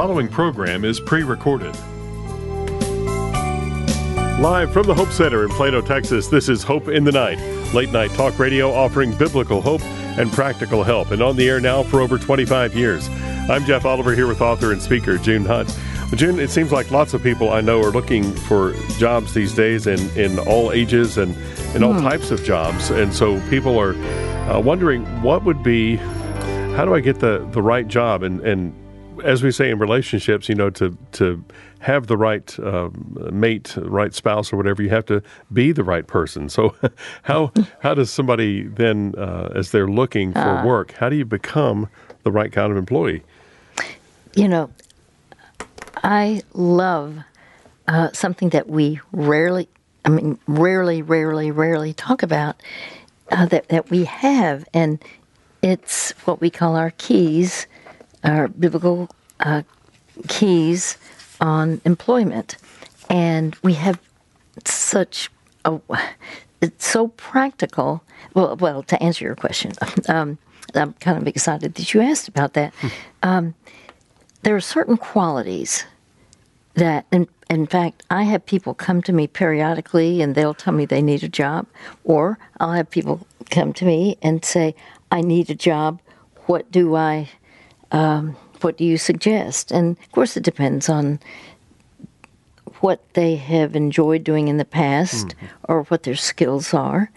following program is pre recorded. Live from the Hope Center in Plano, Texas, this is Hope in the Night, late night talk radio offering biblical hope and practical help, and on the air now for over 25 years. I'm Jeff Oliver here with author and speaker June Hunt. June, it seems like lots of people I know are looking for jobs these days in, in all ages and in all mm. types of jobs. And so people are uh, wondering what would be, how do I get the, the right job? And, and as we say in relationships, you know, to to have the right um, mate, right spouse, or whatever, you have to be the right person. So, how how does somebody then, uh, as they're looking for uh, work, how do you become the right kind of employee? You know, I love uh, something that we rarely, I mean, rarely, rarely, rarely talk about uh, that that we have, and it's what we call our keys our biblical uh, keys on employment. And we have such a, it's so practical. Well, well, to answer your question, um, I'm kind of excited that you asked about that. Hmm. Um, there are certain qualities that, in, in fact, I have people come to me periodically and they'll tell me they need a job, or I'll have people come to me and say, I need a job. What do I um, what do you suggest? And of course, it depends on what they have enjoyed doing in the past mm-hmm. or what their skills are.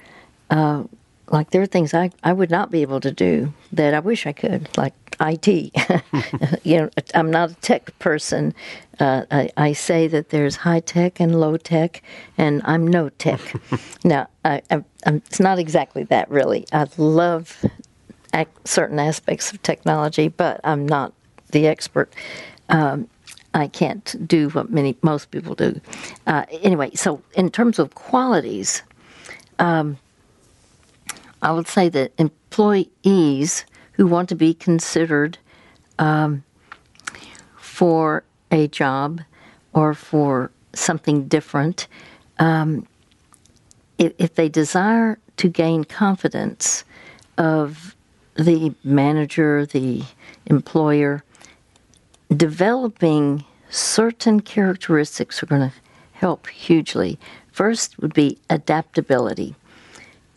Uh, like there are things I, I would not be able to do that I wish I could, like IT. you know, I'm not a tech person. Uh, I, I, say that there's high tech and low tech, and I'm no tech. now, I, I, it's not exactly that, really. I love certain aspects of technology, but I'm not the expert. Um, I can't do what many most people do. Uh, anyway, so in terms of qualities, um, I would say that employees who want to be considered um, for a job or for something different, um, if, if, they desire to gain confidence of the manager, the employer, developing certain characteristics are going to help hugely. First would be adaptability.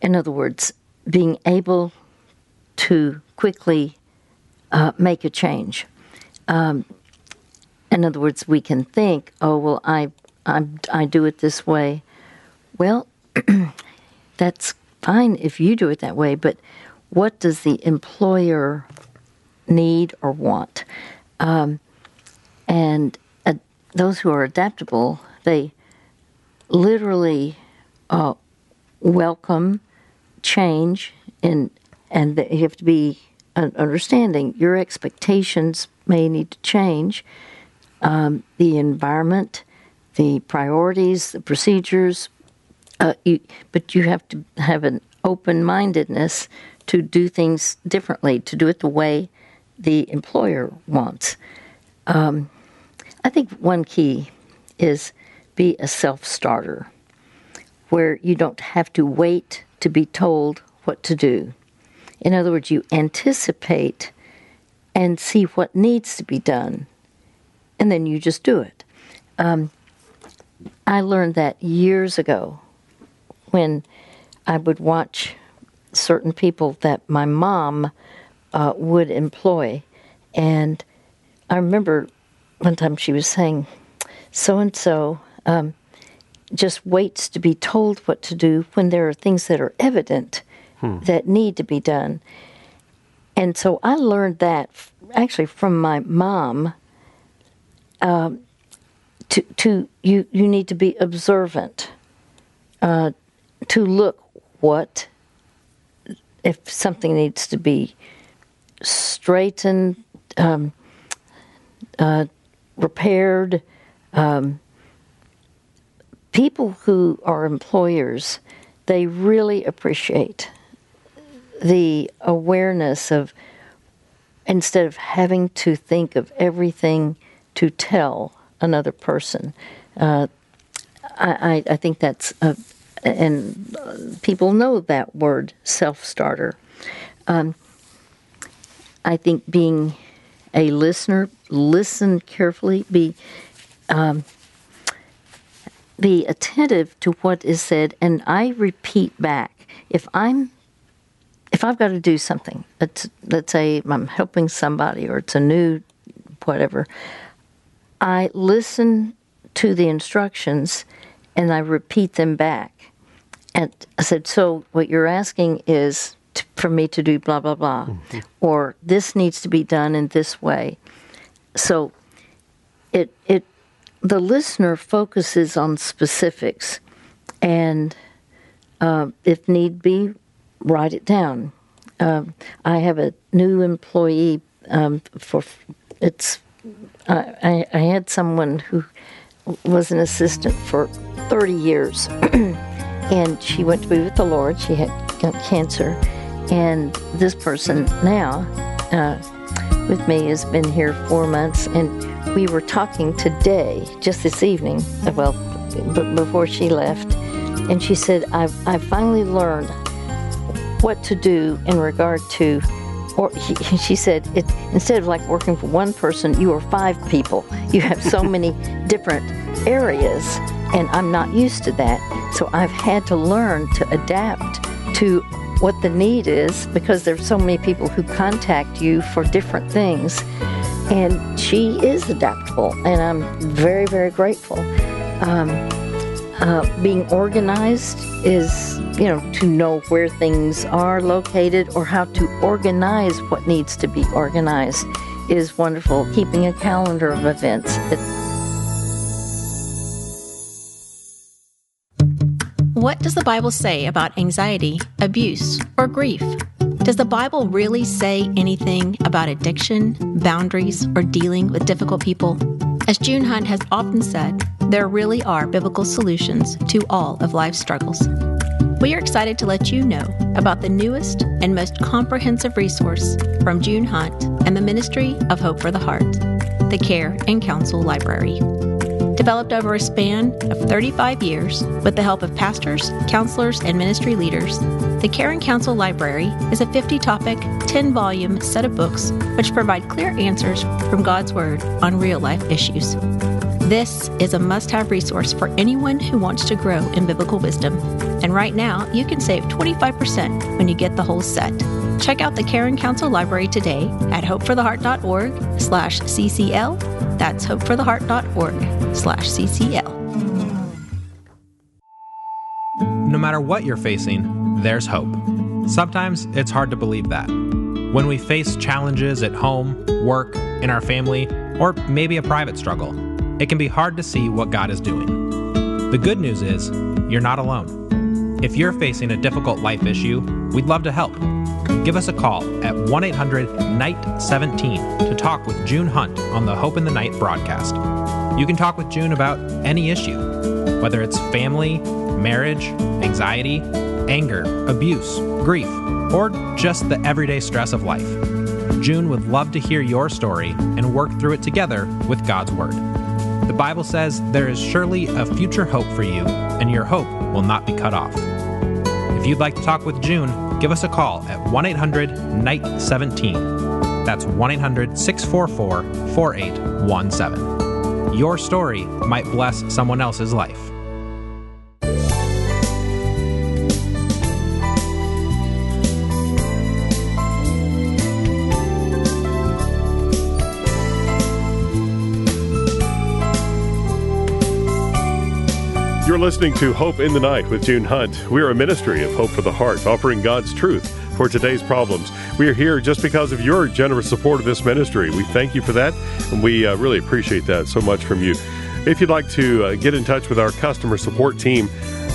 In other words, being able to quickly uh, make a change. Um, in other words, we can think, oh, well, I, I, I do it this way. Well, that's fine if you do it that way, but what does the employer need or want? Um, and uh, those who are adaptable, they literally uh, welcome change, and and you have to be understanding. Your expectations may need to change. Um, the environment, the priorities, the procedures, uh, you, but you have to have an open mindedness to do things differently, to do it the way the employer wants. Um, I think one key is be a self starter where you don't have to wait to be told what to do. In other words, you anticipate and see what needs to be done, and then you just do it. Um, I learned that years ago when I would watch certain people that my mom uh, would employ. And I remember one time she was saying, so and so just waits to be told what to do when there are things that are evident hmm. that need to be done. And so I learned that actually from my mom. Um, to, to you, you need to be observant. Uh, to look what if something needs to be straightened, um, uh, repaired. Um, people who are employers, they really appreciate the awareness of instead of having to think of everything to tell another person. Uh, I, I, think that's, a, and people know that word, self starter. Um, I think being a listener, listen carefully, be um, be attentive to what is said, and I repeat back. If I'm if I've got to do something, let's, let's say I'm helping somebody or it's a new whatever, I listen to the instructions and I repeat them back. And I said, So what you're asking is to, for me to do blah, blah, blah, mm-hmm. or this needs to be done in this way. So it, it, the listener focuses on specifics and uh, if need be, write it down. Um, I have a new employee um, for it's. Uh, I, I had someone who was an assistant for 30 years, and she went to be with the Lord. She had cancer, and this person now uh, with me has been here four months, and we were talking today, just this evening. Well, b- before she left, and she said, "I've I finally learned." what to do in regard to or he, she said it instead of like working for one person you are five people. You have so many different areas and i'm not used to that. So i've had to learn to adapt to what the need is because there's so many people who contact you for different things and she is adaptable and i'm very very grateful. Um, uh, being organized is, you know, to know where things are located or how to organize what needs to be organized is wonderful. Keeping a calendar of events. What does the Bible say about anxiety, abuse, or grief? Does the Bible really say anything about addiction, boundaries, or dealing with difficult people? As June Hunt has often said, there really are biblical solutions to all of life's struggles. We are excited to let you know about the newest and most comprehensive resource from June Hunt and the Ministry of Hope for the Heart, the Care and Counsel Library. Developed over a span of 35 years with the help of pastors, counselors, and ministry leaders, the Care and Counsel Library is a 50 topic, 10 volume set of books which provide clear answers from God's Word on real life issues. This is a must have resource for anyone who wants to grow in biblical wisdom. And right now, you can save 25% when you get the whole set. Check out the Care and Counsel Library today at hopefortheheart.org slash CCL. That's hopefortheheart.org slash CCL. No matter what you're facing, there's hope. Sometimes it's hard to believe that. When we face challenges at home, work, in our family, or maybe a private struggle, it can be hard to see what God is doing. The good news is, you're not alone. If you're facing a difficult life issue, we'd love to help. Give us a call at 1 800 NIGHT 17 to talk with June Hunt on the Hope in the Night broadcast. You can talk with June about any issue, whether it's family, marriage, anxiety, anger, abuse, grief, or just the everyday stress of life. June would love to hear your story and work through it together with God's Word. The Bible says there is surely a future hope for you, and your hope will not be cut off. If you'd like to talk with June, give us a call at 1 800 NIGHT 17. That's 1 800 644 4817. Your story might bless someone else's life. You're listening to Hope in the Night with June Hunt. We're a ministry of Hope for the Heart, offering God's truth for today's problems. We are here just because of your generous support of this ministry. We thank you for that, and we uh, really appreciate that so much from you. If you'd like to uh, get in touch with our customer support team,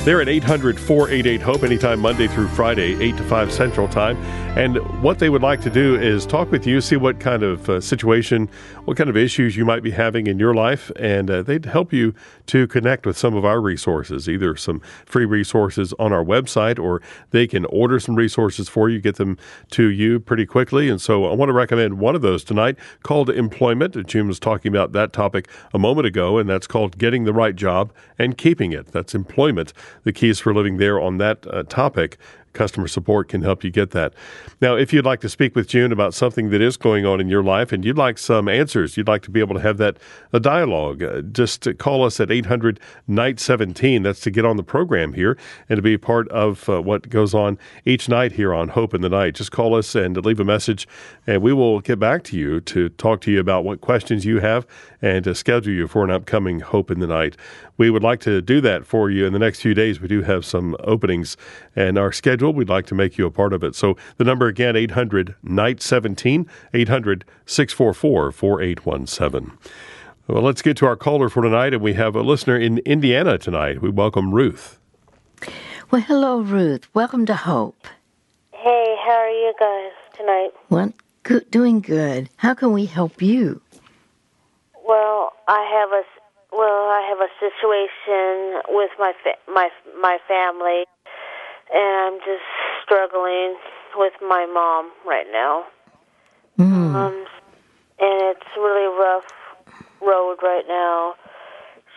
they're at 800 488 HOPE anytime Monday through Friday, 8 to 5 Central Time. And what they would like to do is talk with you, see what kind of uh, situation, what kind of issues you might be having in your life, and uh, they'd help you to connect with some of our resources, either some free resources on our website or they can order some resources for you, get them to you pretty quickly. And so I want to recommend one of those tonight called Employment. June was talking about that topic a moment ago, and that's called Getting the Right Job and Keeping It. That's employment. The keys for living there on that uh, topic customer support can help you get that. Now, if you'd like to speak with June about something that is going on in your life and you'd like some answers, you'd like to be able to have that a dialogue, uh, just call us at 800 night 17. That's to get on the program here and to be a part of uh, what goes on each night here on Hope in the Night. Just call us and leave a message, and we will get back to you to talk to you about what questions you have and to schedule you for an upcoming Hope in the Night. We would like to do that for you in the next few days. We do have some openings and our schedule. We'd like to make you a part of it. So the number again, 800 Night 17, 800 644 4817. Well, let's get to our caller for tonight, and we have a listener in Indiana tonight. We welcome Ruth. Well, hello, Ruth. Welcome to Hope. Hey, how are you guys tonight? Well, good, doing good. How can we help you? Well, I have a well, I have a situation with my fa- my my family, and I'm just struggling with my mom right now. Mm. Um, and it's really rough road right now.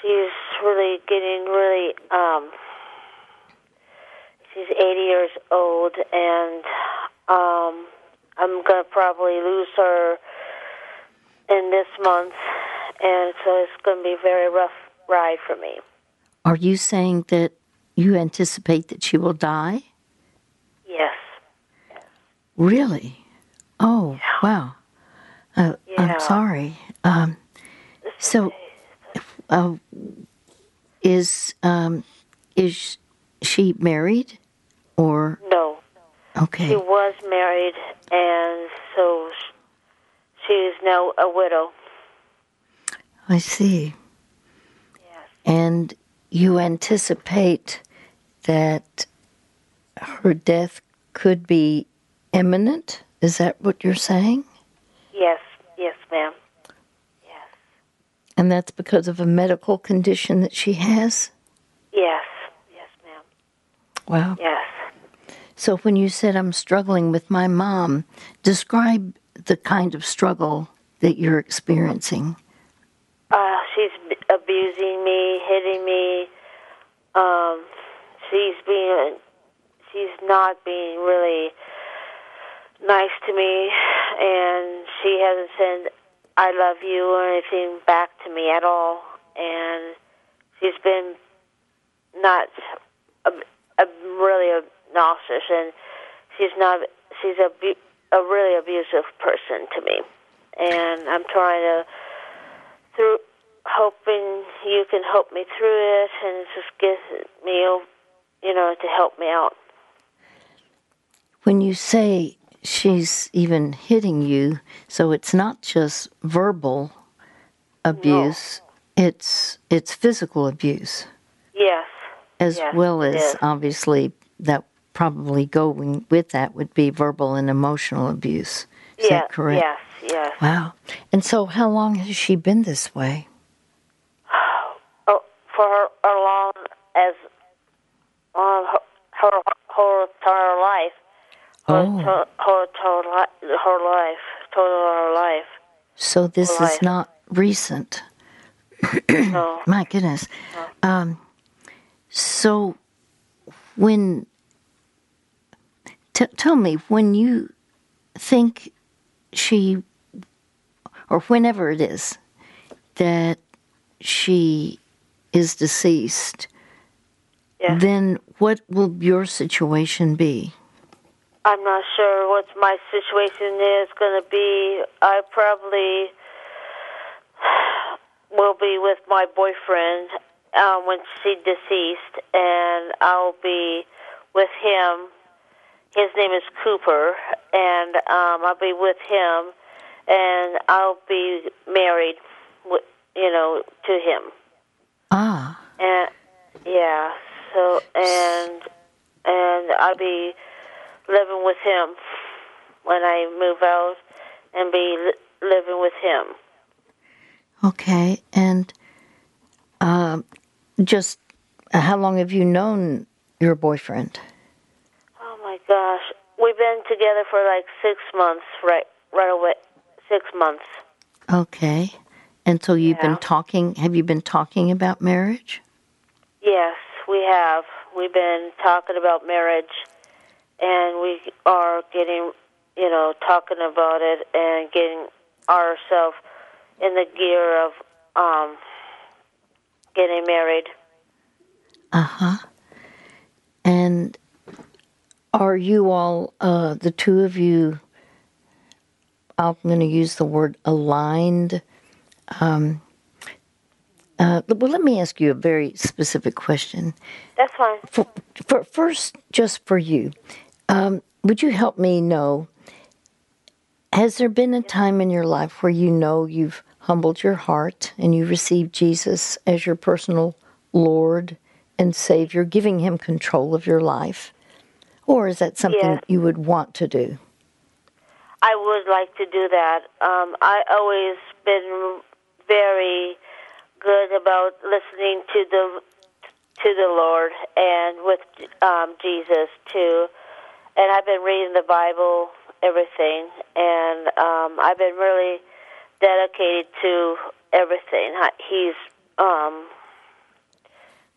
She's really getting really um she's 80 years old and um I'm going to probably lose her in this month and so it's going to be a very rough ride for me. Are you saying that you anticipate that she will die? Yes. Really? Oh, wow. Uh, Yeah. I'm sorry. Um, so, uh, is um, is she married, or No. okay? She was married and so she is now a widow. I see. Yes. And you anticipate that her death could be imminent? Is that what you're saying? Yes. Yes, ma'am. Yes. And that's because of a medical condition that she has? Yes. Yes, ma'am. Wow. Yes. So when you said I'm struggling with my mom, describe the kind of struggle that you're experiencing. Uh, she's abusing me, hitting me. Um, she's being, she's not being really nice to me, and she hasn't said "I love you" or anything back to me at all. And she's been not a, a really obnoxious, and she's not. She's a a really abusive person to me, and I'm trying to through hoping you can help me through it and just get me you know to help me out When you say she's even hitting you, so it's not just verbal abuse, it's it's physical abuse yes as Yes, well as obviously that probably going with that would be verbal and emotional abuse. Is yeah that correct? yes yes Wow. And so how long has she been this way? For her, her long as uh, her, her her entire life her, Oh. her, her, entire her life total her life So this is Right. not recent. no My goodness. Um, so, when t- tell me when you think she, or whenever it is that she is deceased, Yeah. then what will your situation be? I'm not sure what my situation is going to be. I probably will be with my boyfriend um, when she's deceased, and I'll be with him. His name is Cooper, and um, I'll be with him, and I'll be married, you know, to him. Ah, And yeah, so and and I'll be living with him when I move out and be li- living with him. okay. And um, just uh, how long have you known your boyfriend? Oh my gosh, we've been together for like six months, right? Right away, six months. Okay. And so you've Yeah. been talking, have you been talking about marriage? Yes, we have. We've been talking about marriage, and we are getting, you know, talking about it and getting ourselves in the gear of um, getting married. Uh huh. And are you all, uh, the two of you, I'm going to use the word aligned? Um, uh, well, let me ask you a very specific question. That's fine. For, for first, just for you, um, would you help me know? Has there been a time in your life where you know you've humbled your heart and you received Jesus as your personal Lord and Savior, giving Him control of your life? Or is that something Yes. you would want to do? I would like to do that. Um, I always been very good about listening to the to the Lord and with um, Jesus too. And I've been reading the Bible, everything, and um, I've been really dedicated to everything He's, um,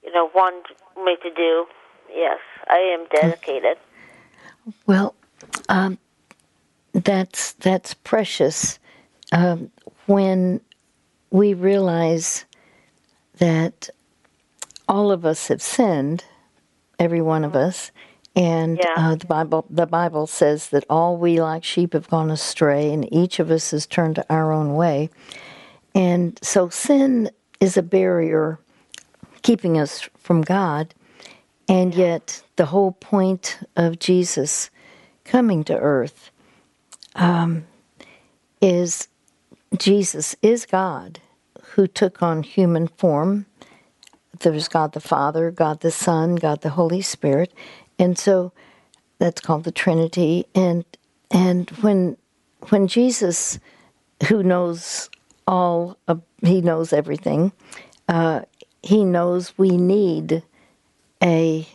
you know, wanted me to do. Yes, I am dedicated. Well, um, that's that's precious um, when we realize that all of us have sinned, every one of us, and Yeah. uh, the Bible the Bible says that all we like sheep have gone astray, and each of us has turned to our own way, and so sin is a barrier keeping us from God. And yet, the whole point of Jesus coming to earth um, is Jesus is God who took on human form. There's God the Father, God the Son, God the Holy Spirit, and so that's called the Trinity. And and when when Jesus, who knows all, he knows everything. Uh, he knows we need a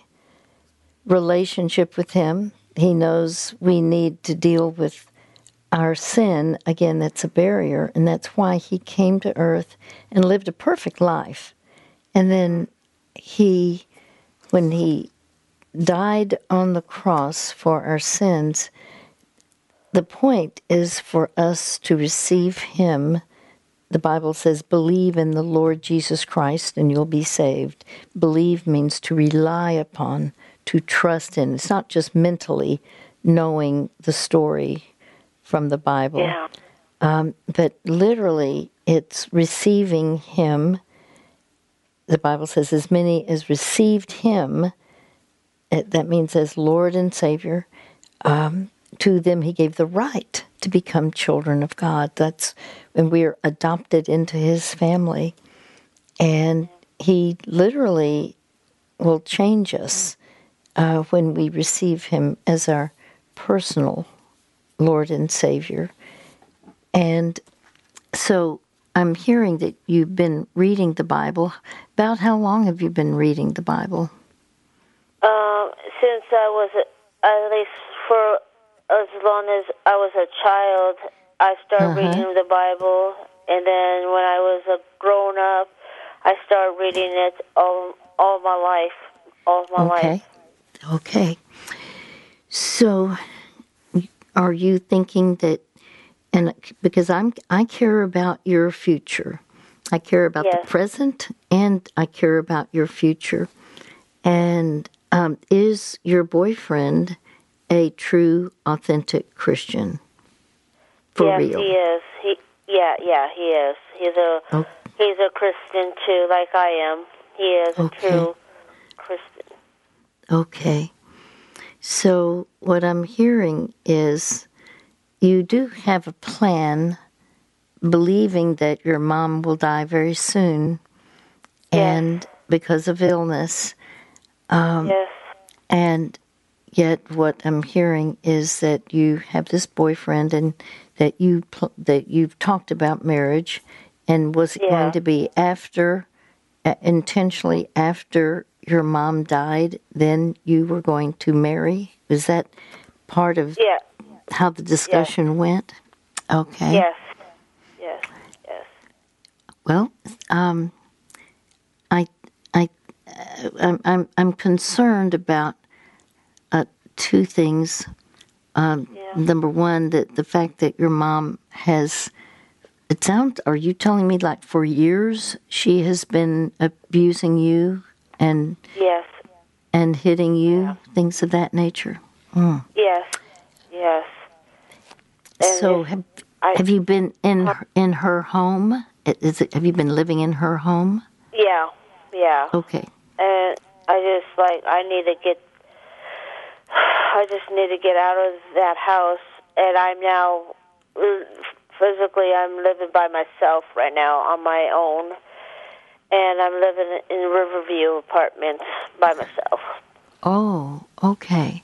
relationship with Him. He knows we need to deal with our sin. Again, that's a barrier, and that's why He came to earth and lived a perfect life. And then He, when He died on the cross for our sins, the point is for us to receive Him. The Bible says, believe in the Lord Jesus Christ and you'll be saved. Believe means to rely upon, to trust in. It's not just mentally knowing the story from the Bible, Yeah. um, but literally it's receiving Him. The Bible says, as many as received Him, it, that means as Lord and Savior, um, to them He gave the right to become children of God. That's when we are adopted into His family. And He literally will change us uh, when we receive Him as our personal Lord and Savior. And so I'm hearing that you've been reading the Bible. About how long have you been reading the Bible? Um, since I was at least for as long as I was a child, I started Uh-huh. reading the Bible, and then when I was a grown up, I started reading it all all my life, all my Okay. life. Okay. So are you thinking that and because I'm I care about your future. I care about Yes. the present and I care about your future. And um, is your boyfriend a true, authentic Christian? For yes, real. he is. He yeah yeah he is. He's a Oh. he's a Christian too, like I am. He is Okay. a true Christian. Okay. So, what I'm hearing is you do have a plan, believing that your mom will die very soon, and because of illness. Um, yes. And yet, what I'm hearing is that you have this boyfriend, and that you pl- that you've talked about marriage, and was it Yeah. going to be after, uh, intentionally after your mom died? Then you were going to marry. Was that part of Yeah. how the discussion went? Okay. Yes. Yes. Yes. Well, um, I, I, uh, I'm, I'm, I'm concerned about uh, two things. Um, Yeah. Number one, that the fact that your mom has. It sounds. Are you telling me like for years she has been abusing you and Yes, and hitting you, things of that nature? Mm. yes, yes. And so have I- have you been in her, in her home? Is it, have you been living in her home? Yeah, yeah. Okay. And I just like I need to get. I just need to get out of that house, and I'm now physically I'm living by myself right now on my own, and I'm living in Riverview apartments by myself. Oh, okay.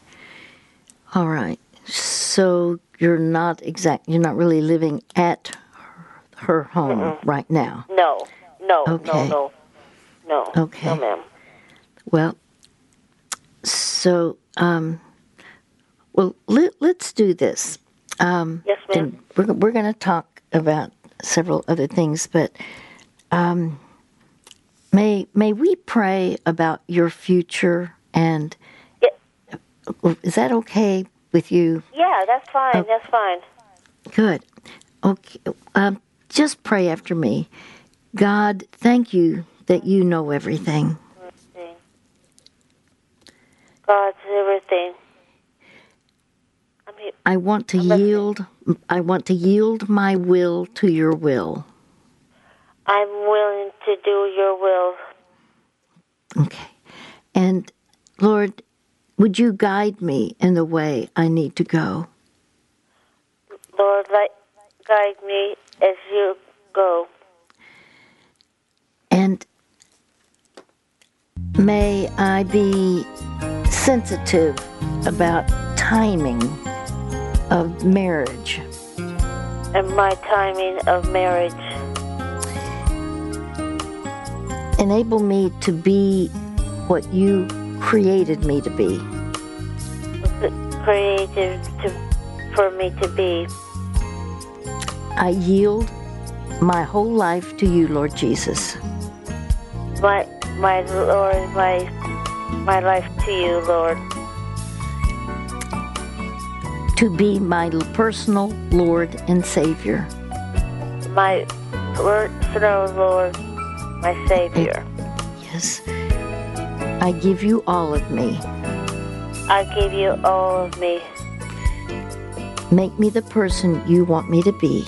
All right. So you're not exact. You're not really living at her, her home right now. No, no, Okay. no, no, no, Okay. no, ma'am. Well, so um, well, let, let's do this. Um, Yes, ma'am. we're we're going to talk about several other things, but um, may may we pray about your future and Yeah, is that okay with you? yeah, that's fine. That's fine. Good. Okay. Um, just pray after me. God, thank you that you know everything. God's everything. I mean, I want to yield. I want to yield my will to your will. I'm willing to do your will. Okay. And Lord, would you guide me in the way I need to go? Lord, guide me as you go. And may I be sensitive about timing of marriage. And my timing of marriage. Enable me to be what you created me to be. created to, for me to be. I yield my whole life to you, Lord Jesus. My, my Lord, my, my life to you, Lord. To be my personal Lord and Savior. My personal Lord, my Savior. Yes. I give you all of me. I give you all of me. Make me the person you want me to be.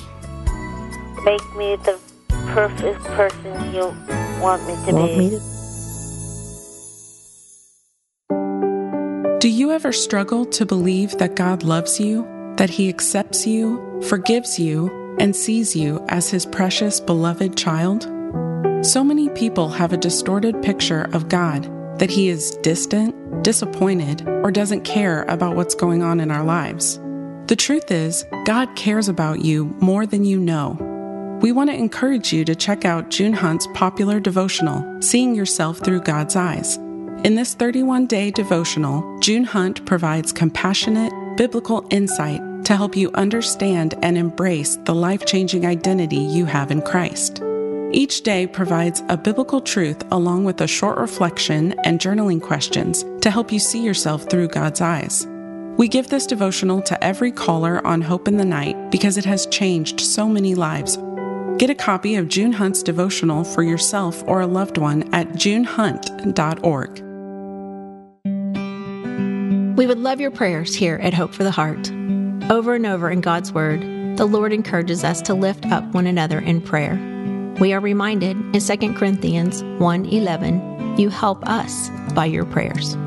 Make me the perfect person you want me to want be. me to Do you ever struggle to believe that God loves you, that He accepts you, forgives you, and sees you as His precious, beloved child? So many people have a distorted picture of God that He is distant, disappointed, or doesn't care about what's going on in our lives. The truth is, God cares about you more than you know. We want to encourage you to check out June Hunt's popular devotional, Seeing Yourself Through God's Eyes. In this 31 day devotional, June Hunt provides compassionate, biblical insight to help you understand and embrace the life changing identity you have in Christ. Each day provides a biblical truth along with a short reflection and journaling questions to help you see yourself through God's eyes. We give this devotional to every caller on Hope in the Night because it has changed so many lives. Get a copy of June Hunt's devotional for yourself or a loved one at junehunt.org. We would love your prayers here at Hope for the Heart. Over and over in God's Word, the Lord encourages us to lift up one another in prayer. We are reminded in 2 Corinthians 1:11, you help us by your prayers.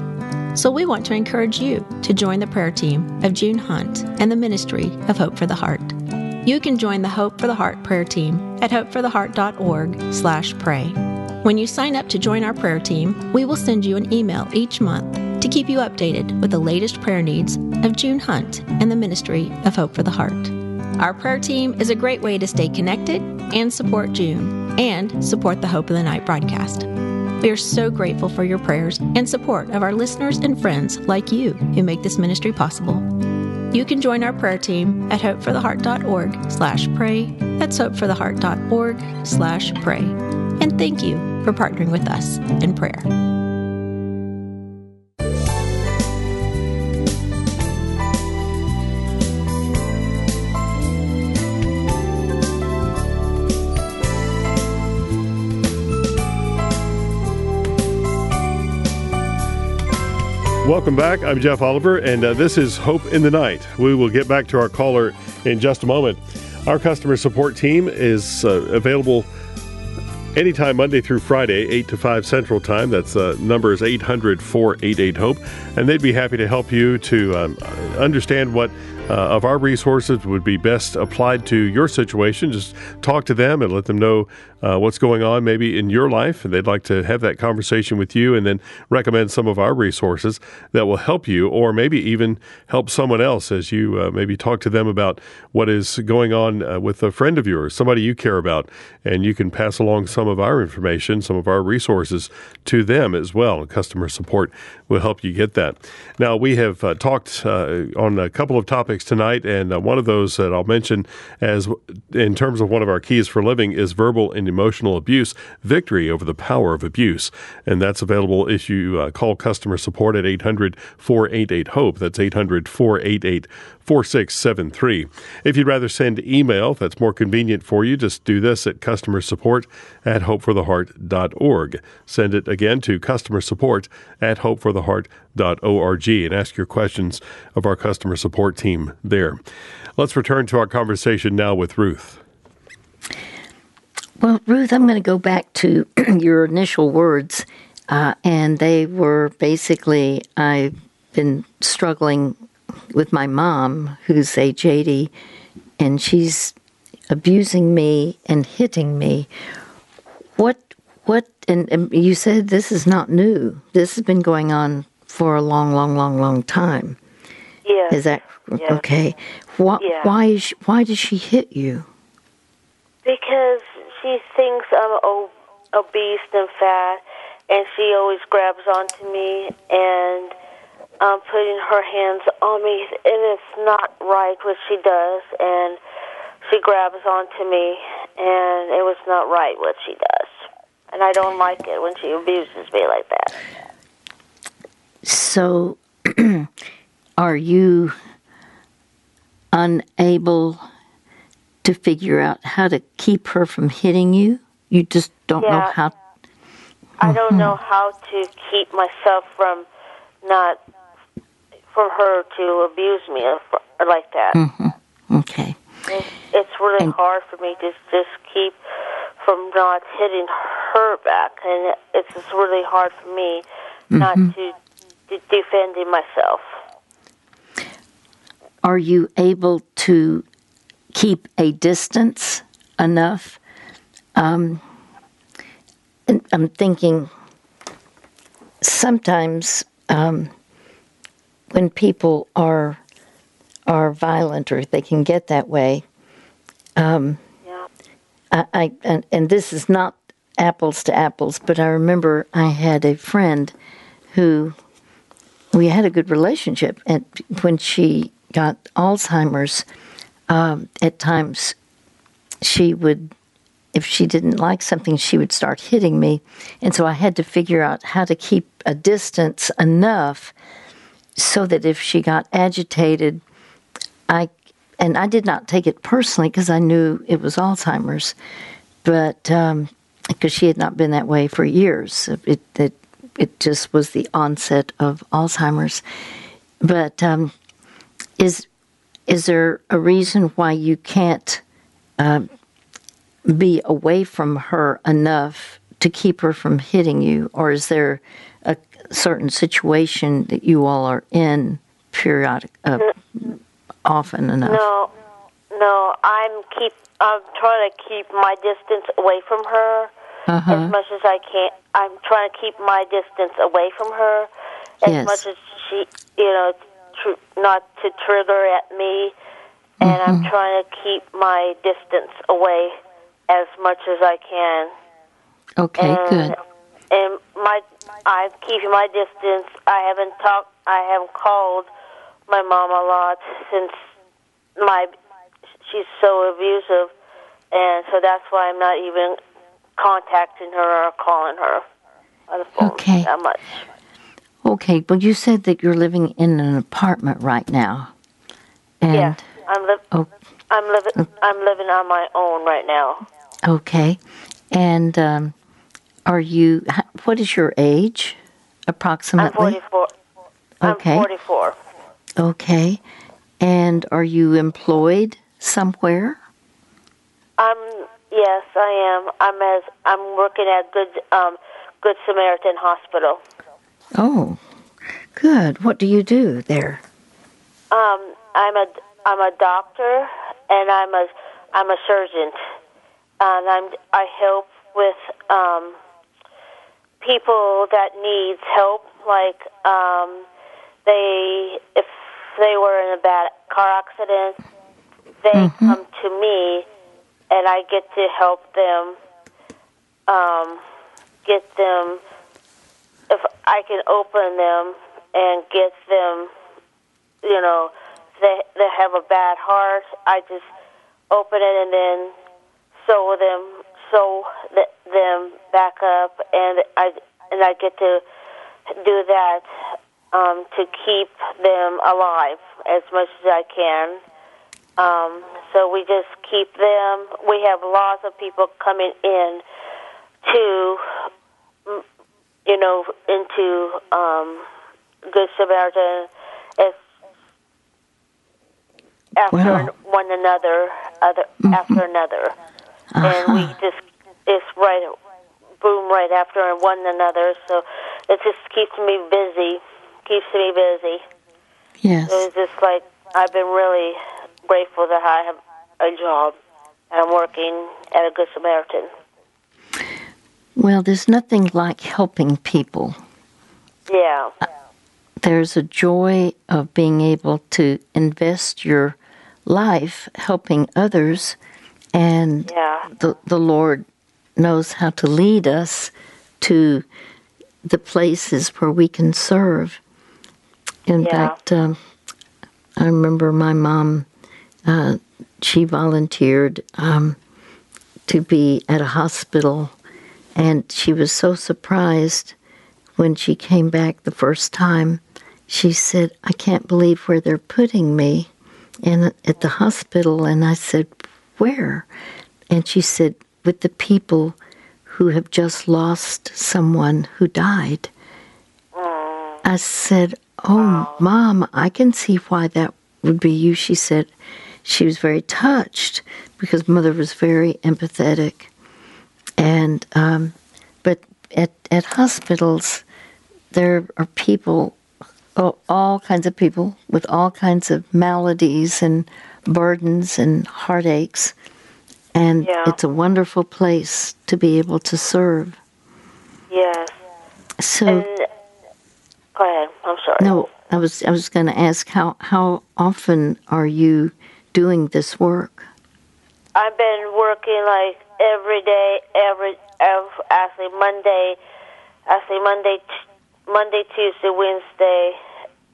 So we want to encourage you to join the prayer team of June Hunt and the ministry of Hope for the Heart. You can join the Hope for the Heart prayer team at hopefortheheart.org/pray. When you sign up to join our prayer team, we will send you an email each month to keep you updated with the latest prayer needs of June Hunt and the ministry of Hope for the Heart. Our prayer team is a great way to stay connected and support June and support the Hope of the Night broadcast. We are so grateful for your prayers and support of our listeners and friends like you who make this ministry possible. You can join our prayer team at hopefortheheart.org slash pray. That's hopefortheheart.org slash pray. And thank you for partnering with us in prayer. Welcome back. I'm Jeff Oliver, and uh, this is Hope in the Night. We will get back to our caller in just a moment. Our customer support team is uh, available anytime Monday through Friday, 8 to 5 Central Time. That's uh, number is 800 488 HOPE. And they'd be happy to help you to um, understand what uh, of our resources would be best applied to your situation. Just talk to them and let them know uh, what's going on maybe in your life, and they'd like to have that conversation with you and then recommend some of our resources that will help you or maybe even help someone else as you uh, maybe talk to them about what is going on uh, with a friend of yours, somebody you care about, and you can pass along some of our information, some of our resources to them as well. Customer support will help you get that. Now, we have uh, talked uh, on a couple of topics tonight, and uh, one of those that I'll mention as in terms of one of our keys for living is verbal and emotional abuse, victory over the power of abuse. And that's available if you uh, call customer support at 800 488 HOPE. That's 800 488 4673. If you'd rather send email, if that's more convenient for you, just do this at customer support at hopefortheheart.org. Send it again to customer support at hopefortheheart.org and ask your questions of our customer support team there. Let's return to our conversation now with Ruth. Well, Ruth, I'm going to go back to your initial words, uh, and they were basically I've been struggling with my mom, who's age 80, and she's abusing me and hitting me. What, what, and, and you said this is not new. This has been going on for a long, long, long, long time. Yeah. Is that okay? Why, Yeah. why, is she, why does she hit you? Because she thinks I'm obese and fat, and she always grabs onto me and um, putting her hands on me, and it's not right what she does. And she grabs onto me, and it was not right what she does. And I don't like it when she abuses me like that. So, are you unable to figure out how to keep her from hitting you? You just don't know how. I don't mm-hmm. know how to keep myself from not for her to abuse me like that. Mm-hmm. Okay. It's, it's really And- hard for me to just keep from not hitting her back, and it's just really hard for me not mm-hmm. to, to defending myself. Are you able to keep a distance enough? Um, and I'm thinking sometimes um, when people are are violent or they can get that way, Yeah. I, I and, and this is not apples to apples, but I remember I had a friend who we had a good relationship, and when she got Alzheimer's, um, at times she would, if she didn't like something, she would start hitting me, and so I had to figure out how to keep a distance enough so that if she got agitated, I and I did not take it personally because I knew it was Alzheimer's, but because she had not been that way for years, it it it just was the onset of Alzheimer's. But um, is is there a reason why you can't um be away from her enough to keep her from hitting you, or is there a certain situation that you all are in periodic, uh, often enough? No, no, I'm keep. I'm trying to keep my distance away from her Uh-huh. as much as I can. I'm trying to keep my distance away from her as Yes. much as she, you know, tr- not to trigger at me. And I'm Mm-hmm. trying to keep my distance away as much as I can. Okay, and, good. And my, I'm keeping my distance. I haven't talked. I haven't called my mom a lot since my she's so abusive, and so that's why I'm not even contacting her or calling her on the phone Okay. that much. Okay, but you said that you're living in an apartment right now, and yeah, I'm li- oh, I'm living. I'm living on my own right now. okay, and um, are you? What is your age, approximately? I'm approximately? 44. Okay. I'm 44. Okay. And are you employed somewhere? Um, yes, I am. I'm as I'm working at Good um, Good Samaritan Hospital. Oh, good. What do you do there? Um, I'm a I'm a doctor and I'm a I'm a surgeon, and I'm I help with um, people that needs help, like um, they if they were in a bad car accident, they come to me, and I get to help them. Um, get them if I can open them and get them, you know, they they have a bad heart. I just open it and then sew them, sew th- them back up, and I and I get to do that um, to keep them alive as much as I can. Um, so we just keep them. We have lots of people coming in to, you know, into um, Good Samaritan as after Wow. one another, other after another, and we just it's right boom right after one another. So it just keeps me busy, keeps me busy. Yes. So it's just like I've been really grateful that I have a job and I'm working at a Good Samaritan. Well, there's nothing like helping people. Yeah, There's a joy of being able to invest your life helping others, and yeah, the, the Lord knows how to lead us to the places where we can serve. In Yeah. fact, um, I remember my mom, uh, she volunteered um, to be at a hospital, and she was so surprised when she came back the first time. She said, I can't believe where they're putting me in, at the hospital. And I said, Where? And she said, With the people who have just lost someone who died. I said, Oh, Mom, I can see why that would be you. She said she was very touched because Mother was very empathetic. And, um, but at, at hospitals, there are people, all, all kinds of people with all kinds of maladies and burdens and heartaches. And Yeah. it's a wonderful place to be able to serve. yes. So, And go ahead. I'm sorry. no, I was I was going to ask how how often are you doing this work? I've been working like every day, every, every actually Monday, actually Monday, t- Monday, Tuesday, Wednesday,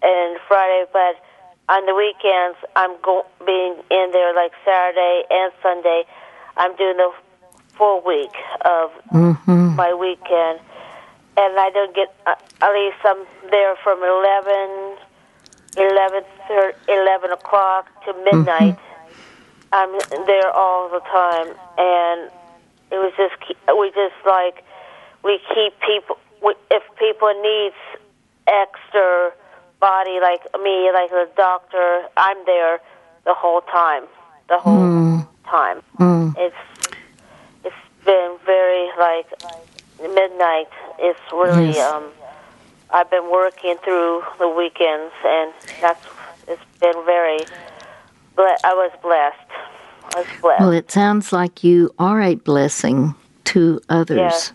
and Friday. But on the weekends, I'm go- being in there like Saturday and Sunday. I'm doing the full week of my weekend, and I don't get uh, at least I'm there from eleven, eleven, thir- eleven o'clock to midnight. I'm there all the time, and it was just we just like we keep people. If people needs extra body, like me, like a doctor, I'm there the whole time, the whole time. It's it's been very like midnight. It's really Yes. um. I've been working through the weekends, and that's it's been very. Ble- I was blessed. I was blessed. Well, it sounds like you are a blessing to others, Yes.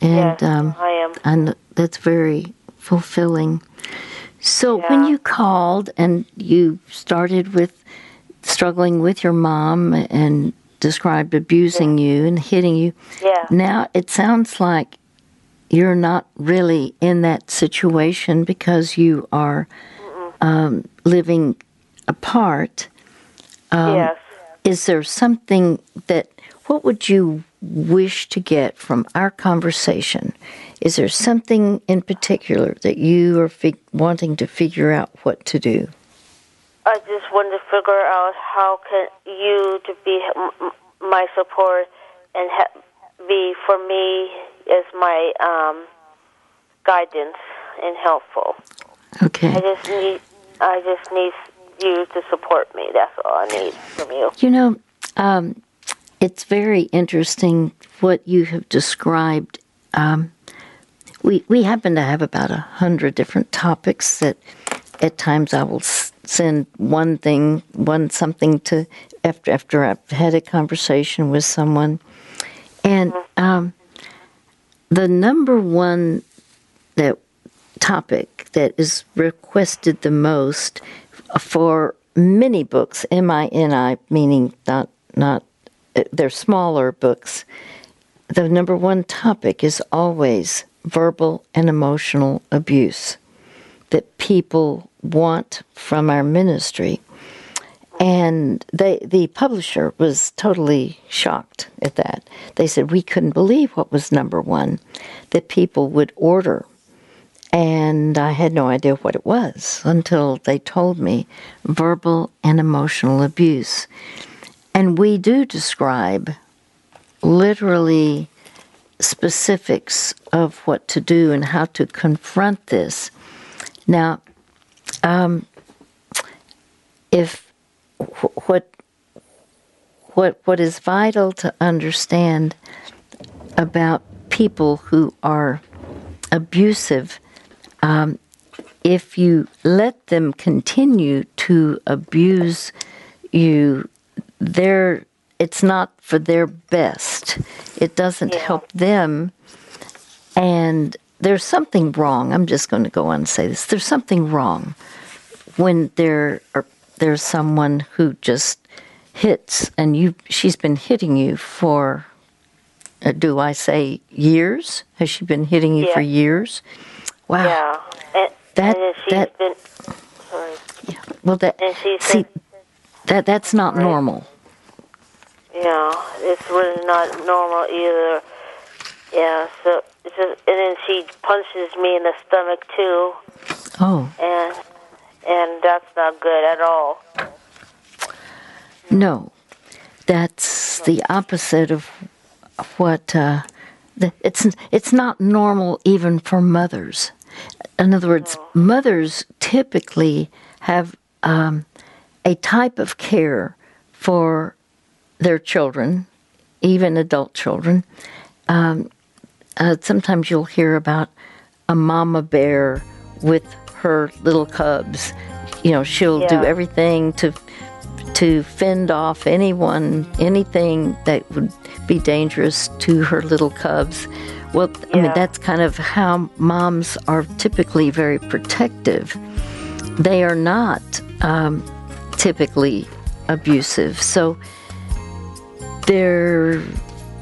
and yes, um, I am. and that's very fulfilling. So when you called and you started with struggling with your mom and described abusing you and hitting you, Yeah. now it sounds like you're not really in that situation because you are um, living apart. Um, yes. Is there something that, what would you wish to get from our conversation? Is there something in particular that you are fig- wanting to figure out what to do? I just want to figure out how can you to be my support and ha- be for me as my um, guidance and helpful. Okay. I just need I just need you to support me. That's all I need from you. You know, um, it's very interesting what you have described. Um, we we happen to have about a hundred different topics that at times I will send one thing, one something to after after I've had a conversation with someone, and um, the number one that topic that is requested the most for many books, M I N I, meaning not not they're smaller books. The number one topic is always verbal and emotional abuse that people want from our ministry. And they, the publisher was totally shocked at that. They said we couldn't believe what was number one that people would order and I had no idea what it was until they told me verbal and emotional abuse. And we do describe literally specifics of what to do and how to confront this. Now, um, if what what what is vital to understand about people who are abusive um, if you let them continue to abuse you, they're, it's not for their best. It doesn't help them. And there's something wrong. I'm just going to go on and say this. There's something wrong when there are, there's someone who just hits and you she's been hitting you for uh, do I say years? Has she been hitting you Yeah. for years? Wow. Yeah. And, That- and that- been sorry. Well, that see said- that that's not normal. Yeah, it's really not normal either. Yeah, so just, and then she punches me in the stomach too, Oh and and that's not good at all. no, that's the opposite of what. Uh, it's it's not normal even for mothers. In other words, mothers typically have um, a type of care for their children, even adult children. Um, uh, sometimes you'll hear about a mama bear with her little cubs. You know, she'll do everything to to fend off anyone, anything that would be dangerous to her little cubs. Well, I mean, that's kind of how moms are typically very protective. They are not um, typically abusive. So there,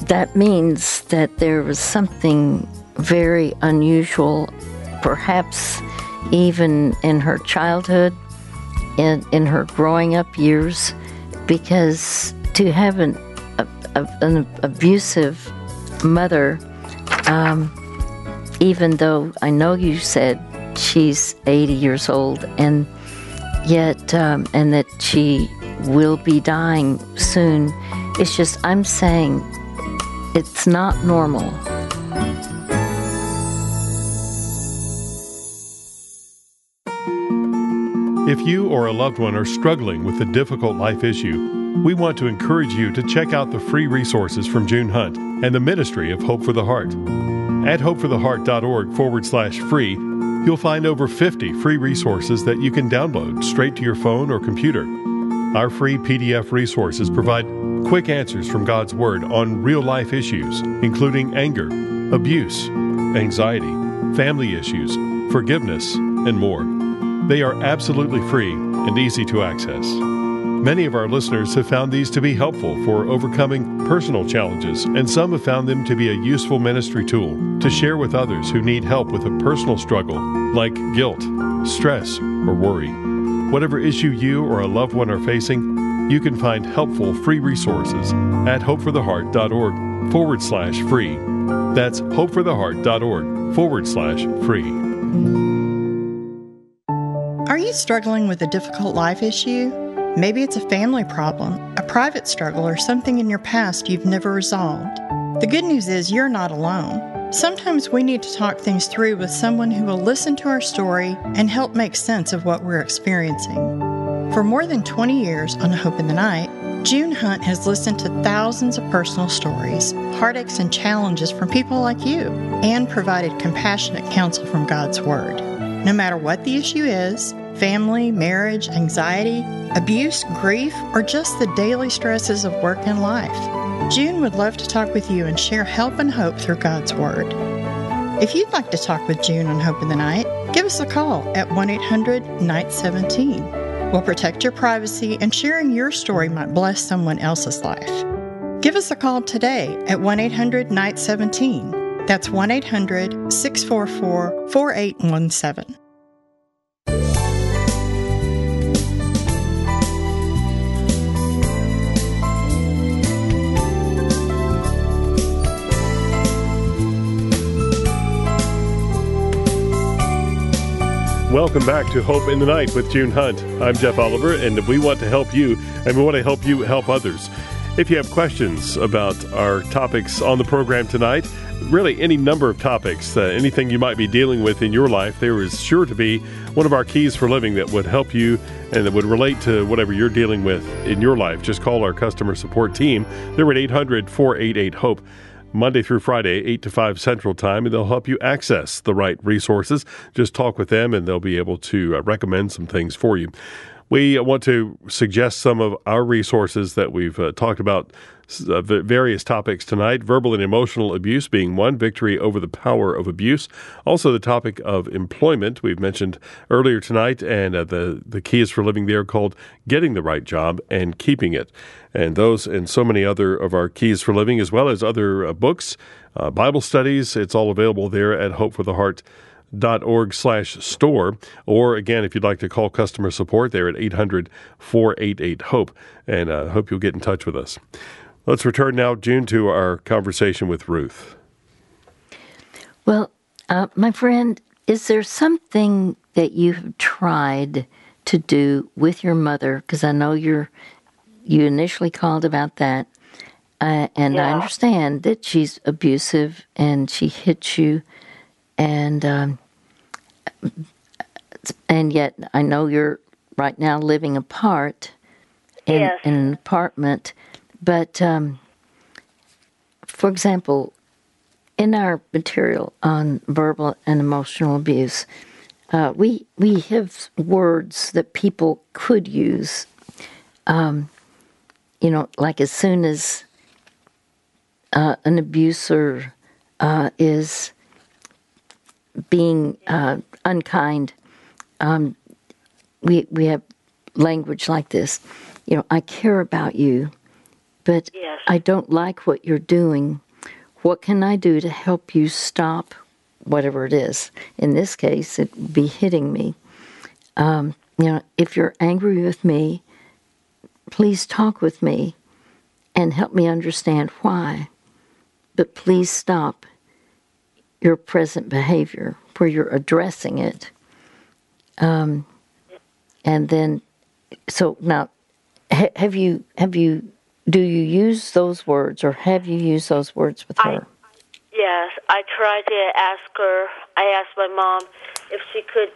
that means that there was something very unusual, perhaps even in her childhood, in, in her growing up years, because to have an, a, a, an abusive mother, um, even though I know you said she's 80 years old, and yet, um, and that she will be dying soon, it's just, I'm saying it's not normal. If you or a loved one are struggling with a difficult life issue, we want to encourage you to check out the free resources from June Hunt and the Ministry of Hope for the Heart. At hopefortheheart.org forward slash free, you'll find over 50 free resources that you can download straight to your phone or computer. Our free PDF resources provide quick answers from God's Word on real life issues, including anger, abuse, anxiety, family issues, forgiveness, and more. They are absolutely free and easy to access. Many of our listeners have found these to be helpful for overcoming personal challenges, and some have found them to be a useful ministry tool to share with others who need help with a personal struggle like guilt, stress, or worry. Whatever issue you or a loved one are facing, you can find helpful free resources at hopefortheheart.org forward slash free. That's hopefortheheart.org forward slash free. Are you struggling with a difficult life issue? Maybe it's a family problem, a private struggle, or something in your past you've never resolved. The good news is you're not alone. Sometimes we need to talk things through with someone who will listen to our story and help make sense of what we're experiencing. For more than 20 years on Hope in the Night, June Hunt has listened to thousands of personal stories, heartaches, and challenges from people like you, and provided compassionate counsel from God's Word. No matter what the issue is family, marriage, anxiety, abuse, grief, or just the daily stresses of work and life June would love to talk with you and share help and hope through God's Word. If you'd like to talk with June on Hope in the Night, give us a call at 1 800 Night 17 will protect your privacy, and sharing your story might bless someone else's life. Give us a call today at 1 800 Night 17. That's 1 800 644 4817. Welcome back to Hope in the Night with June Hunt. I'm Jeff Oliver, and we want to help you, and we want to help you help others. If you have questions about our topics on the program tonight, really any number of topics, uh, anything you might be dealing with in your life, there is sure to be one of our keys for living that would help you and that would relate to whatever you're dealing with in your life. Just call our customer support team. They're at 800 488 HOPE. Monday through Friday, 8 to 5 Central Time, and they'll help you access the right resources. Just talk with them, and they'll be able to uh, recommend some things for you. We want to suggest some of our resources that we've uh, talked about uh, various topics tonight. Verbal and emotional abuse being one, victory over the power of abuse. Also, the topic of employment. We've mentioned earlier tonight, and uh, the, the key is for living there called getting the right job and keeping it. And those and so many other of our keys for living, as well as other uh, books, uh, Bible studies, it's all available there at Hope for the Heart dot org slash store. Or again if you'd like to call customer support there at 800 488 hope and uh, hope you'll get in touch with us let's return now june to our conversation with ruth well uh, my friend is there something that you've tried to do with your mother because i know you're you initially called about that uh, and yeah. i understand that she's abusive and she hits you and um, and yet I know you're right now living apart in, yes. in an apartment. But um, for example, in our material on verbal and emotional abuse, uh, we we have words that people could use. Um, you know, like as soon as uh, an abuser uh, is being uh, unkind, um, we we have language like this. You know, I care about you, but yes. I don't like what you're doing. What can I do to help you stop whatever it is? In this case, it would be hitting me. Um, you know, if you're angry with me, please talk with me and help me understand why. But please stop your present behavior where you're addressing it. Um, and then, so now, ha- have you have you do you use those words or have you used those words with her? I, yes, I tried to ask her. I asked my mom if she could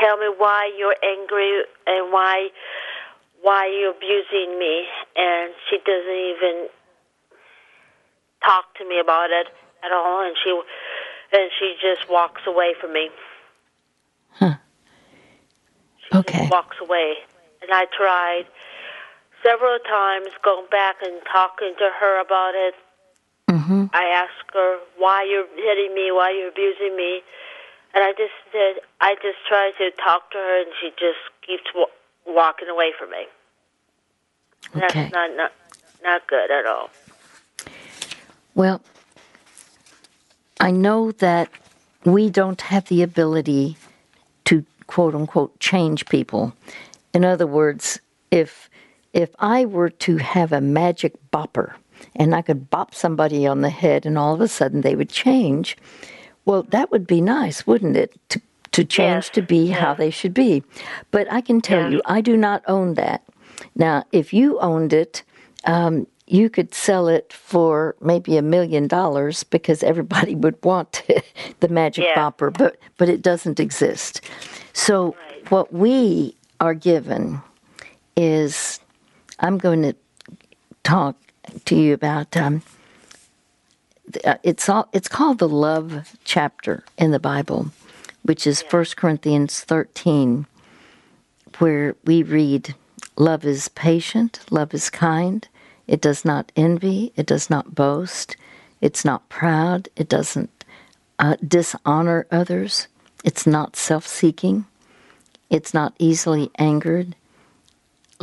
tell me why you're angry and why why you're abusing me, and she doesn't even talk to me about it at all. And she and she just walks away from me. Huh. She okay. walks away. And I tried several times going back and talking to her about it. Mm-hmm. I asked her why you're hitting me, why you're abusing me, and I just said I just tried to talk to her, and she just keeps wa- walking away from me. Okay. That's not, not not good at all. Well, I know that we don't have the ability to quote unquote change people. In other words, if if I were to have a magic bopper and I could bop somebody on the head and all of a sudden they would change, well, that would be nice, wouldn't it? To to change Yes, to be yes. how they should be. But I can tell you, I do not own that. Now, if you owned it, um, you could sell it for maybe a million dollars because everybody would want the magic Yeah. bopper, but but it doesn't exist. So what we are given is I'm going to talk to you about um, uh, it's all it's called the love chapter in the Bible, which is First Corinthians 13 where we read love is patient, love is kind, it does not envy, it does not boast, it's not proud, it doesn't uh, dishonor others, it's not self seeking, it's not easily angered.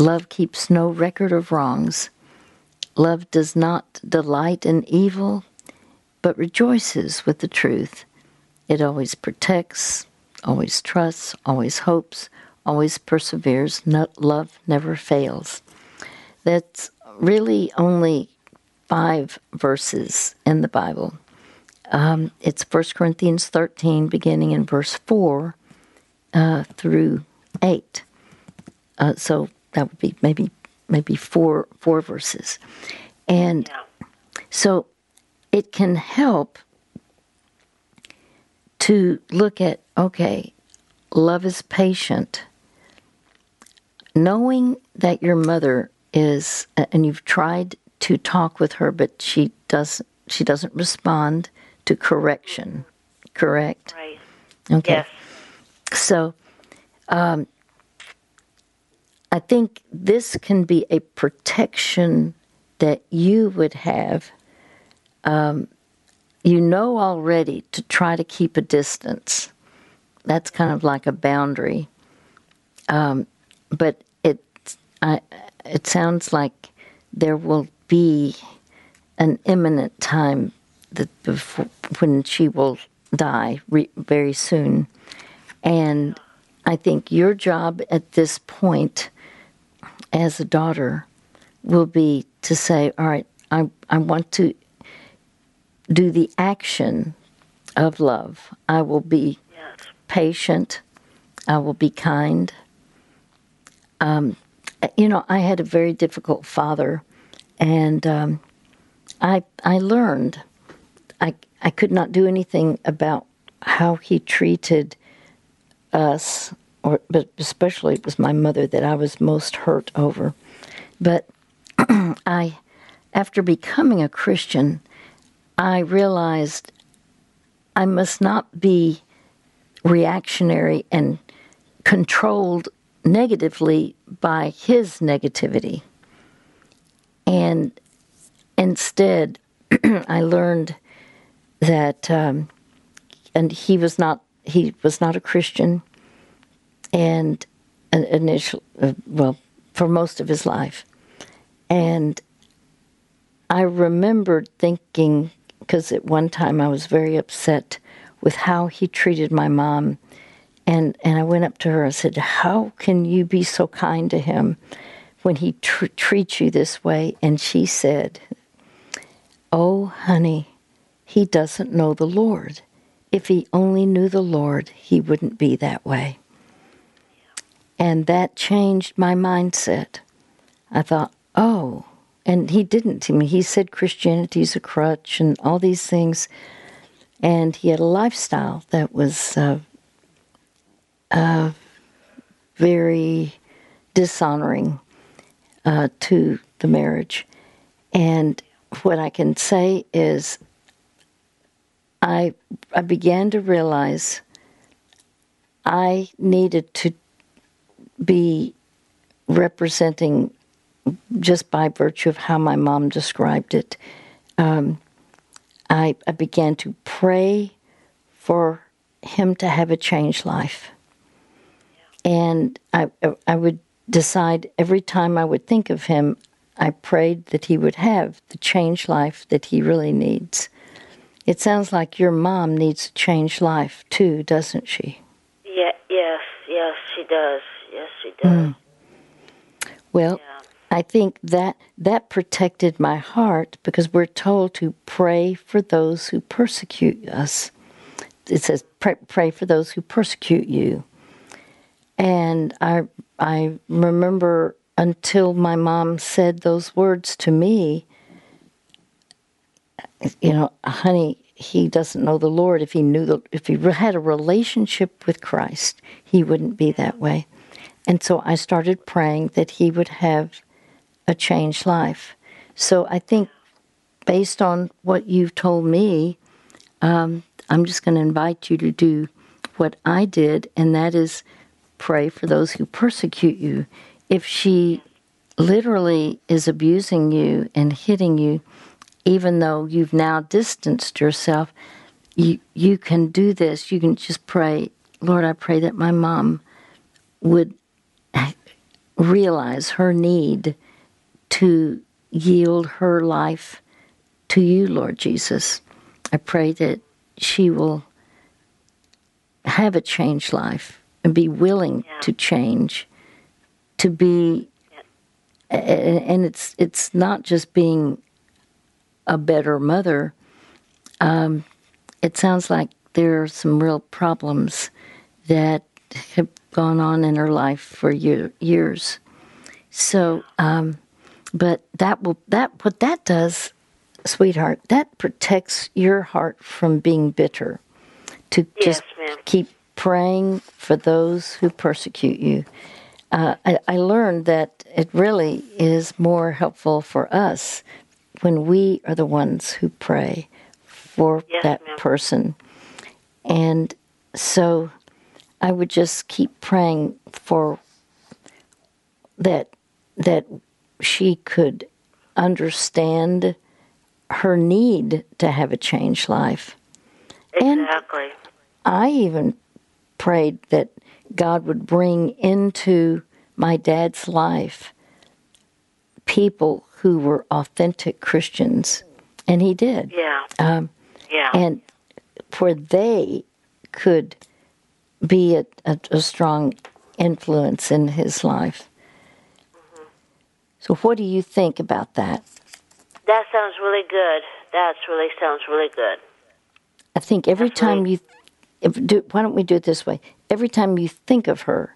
Love keeps no record of wrongs. Love does not delight in evil, but rejoices with the truth. It always protects, always trusts, always hopes, always perseveres. No, love never fails. That's really only five verses in the Bible. Um, it's 1 Corinthians 13, beginning in verse 4 uh, through 8. Uh, so that would be maybe maybe four four verses, and so it can help to look at okay, love is patient. Knowing that your mother is, and you've tried to talk with her, but she doesn't. She doesn't respond to correction. Correct. Right. Okay. Yes. So, um, I think this can be a protection that you would have. Um, you know already to try to keep a distance. That's kind of like a boundary. Um, but it, I, it sounds like there will be an imminent time that before, when she will die re, very soon. And I think your job at this point as a daughter will be to say, all right, I, I want to do the action of love. I will be Yes. patient. I will be kind. Um, you know, I had a very difficult father, and um, I I learned I I could not do anything about how he treated us, or but especially it was my mother that I was most hurt over. But I, after becoming a Christian, I realized I must not be reactionary and controlled negatively by his negativity. And instead, I learned that, um, and he was not he was not a Christian, and an initial uh, well for most of his life, and I remembered thinking because at one time I was very upset with how he treated my mom, and and I went up to her and said, "How can you be so kind to him when he tr- treats you this way?" And she said, "Oh, honey, he doesn't know the Lord. If he only knew the Lord, he wouldn't be that way." And that changed my mindset. I thought, "Oh." And he didn't. to me. he said Christianity's a crutch and all these things and he had a lifestyle that was uh, uh, very dishonoring uh, to the marriage. And what I can say is, I I began to realize I needed to be representing just by virtue of how my mom described it. Um, I, I began to pray for him to have a changed life. And I, I would decide every time I would think of him, I prayed that he would have the changed life that he really needs. It sounds like your mom needs a changed life too, doesn't she? Yeah. Yes. Yes, she does. Yes, she does. Mm. Well, Yeah. I think that that protected my heart because we're told to pray for those who persecute us. It says pray, pray for those who persecute you. And I I remember until my mom said those words to me, you know, honey, he doesn't know the Lord. If he knew the, if he had a relationship with Christ, he wouldn't be that way. And so I started praying that he would have a changed life. So I think, based on what you've told me, um, I'm just going to invite you to do what I did, and that is pray for those who persecute you. If she literally is abusing you and hitting you, even though you've now distanced yourself, you, you can do this. You can just pray, Lord, I pray that my mom would realize her need to yield her life to you, Lord Jesus. I pray that she will have a changed life and be willing yeah. to change, to be, yeah. and it's it's not just being a better mother. Um, it sounds like there are some real problems that have gone on in her life for year, years. So, um, but that will that what that does, sweetheart, that protects your heart from being bitter. To yes, just ma'am. keep praying for those who persecute you. Uh, I, I learned that it really is more helpful for us when we are the ones who pray for yes, that ma'am. person. And so I would just keep praying for that that she could understand her need to have a changed life. Exactly. And I even prayed that God would bring into my dad's life people who were authentic Christians, and he did. Yeah. Um, yeah. And for they could be a, a, a strong influence in his life. Mm-hmm. So, what do you think about that? That sounds really good. That really sounds really good. I think every time you, if, do, why don't we do it this way? Every time you think of her,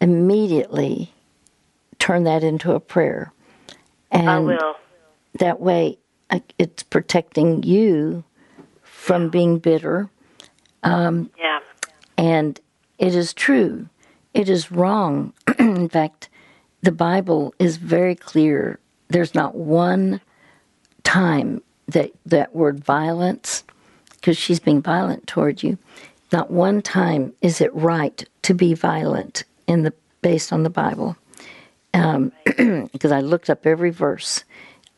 immediately turn that into a prayer. And I will. That way, it's protecting you from being bitter. Um, yeah. And it is true. It is wrong. In fact, the Bible is very clear. There's not one time that that word violence, because she's being violent toward you, not one time is it right to be violent in the based on the Bible. Because um, I looked up every verse,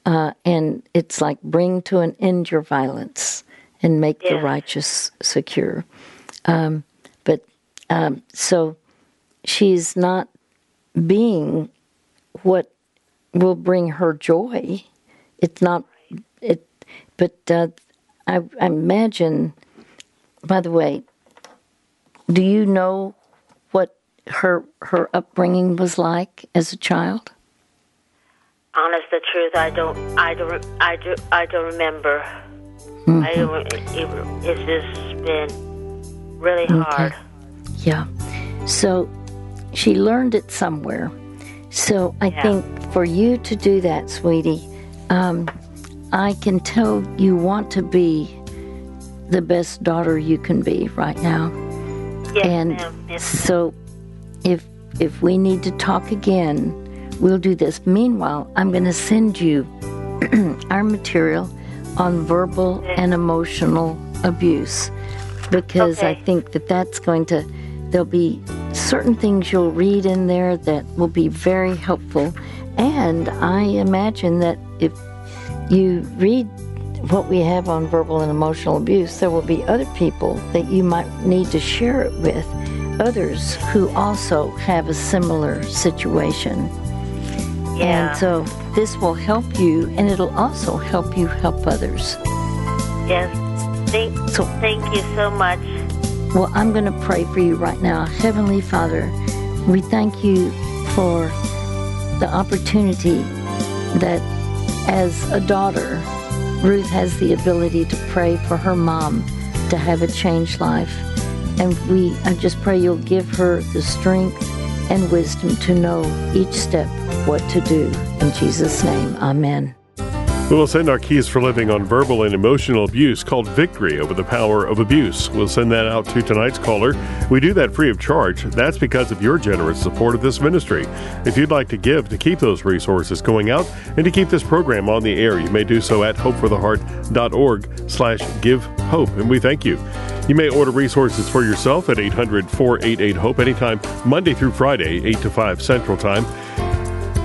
uh, and it's like bring to an end your violence and make yeah. the righteous secure. Um, um, so she's not being what will bring her joy. It's not it, but uh, I, I imagine. By the way, do you know what her her upbringing was like as a child? Honest the truth, I don't, I don't, I do, I don't remember. Mm-hmm. I don't, it, it's just been really hard. Okay. Yeah. So she learned it somewhere. So I Yeah. think for you to do that, sweetie, um, I can tell you want to be the best daughter you can be right now. Yes, and ma'am. Yes. so if if we need to talk again, we'll do this. Meanwhile, I'm going to send you our material on verbal and emotional abuse because I think that that's going to there'll be certain things you'll read in there that will be very helpful and I imagine that if you read what we have on verbal and emotional abuse, there will be other people that you might need to share it with, others who also have a similar situation. Yeah. And so this will help you, and it'll also help you help others. Yes. Thank, So- thank you so much. Well, I'm going to pray for you right now. Heavenly Father, we thank you for the opportunity that as a daughter, Ruth has the ability to pray for her mom to have a changed life. And we, I just pray you'll give her the strength and wisdom to know each step what to do. In Jesus' name, amen. We will send our keys for living on verbal and emotional abuse called Victory Over the Power of Abuse. We'll send that out to tonight's caller. We do that free of charge. That's because of your generous support of this ministry. If you'd like to give to keep those resources going out and to keep this program on the air, you may do so at hopefortheheart.org slash give hope. And we thank you. You may order resources for yourself at 800 488 HOPE anytime, Monday through Friday, 8 to 5 Central Time.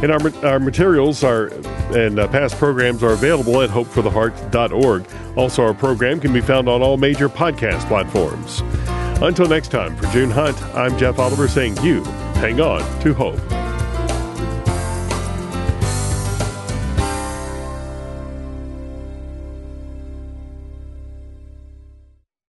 And our, our materials are and uh, past programs are available at hopefortheheart.org. Also, our program can be found on all major podcast platforms. Until next time, for June Hunt, I'm Jeff Oliver saying you hang on to hope.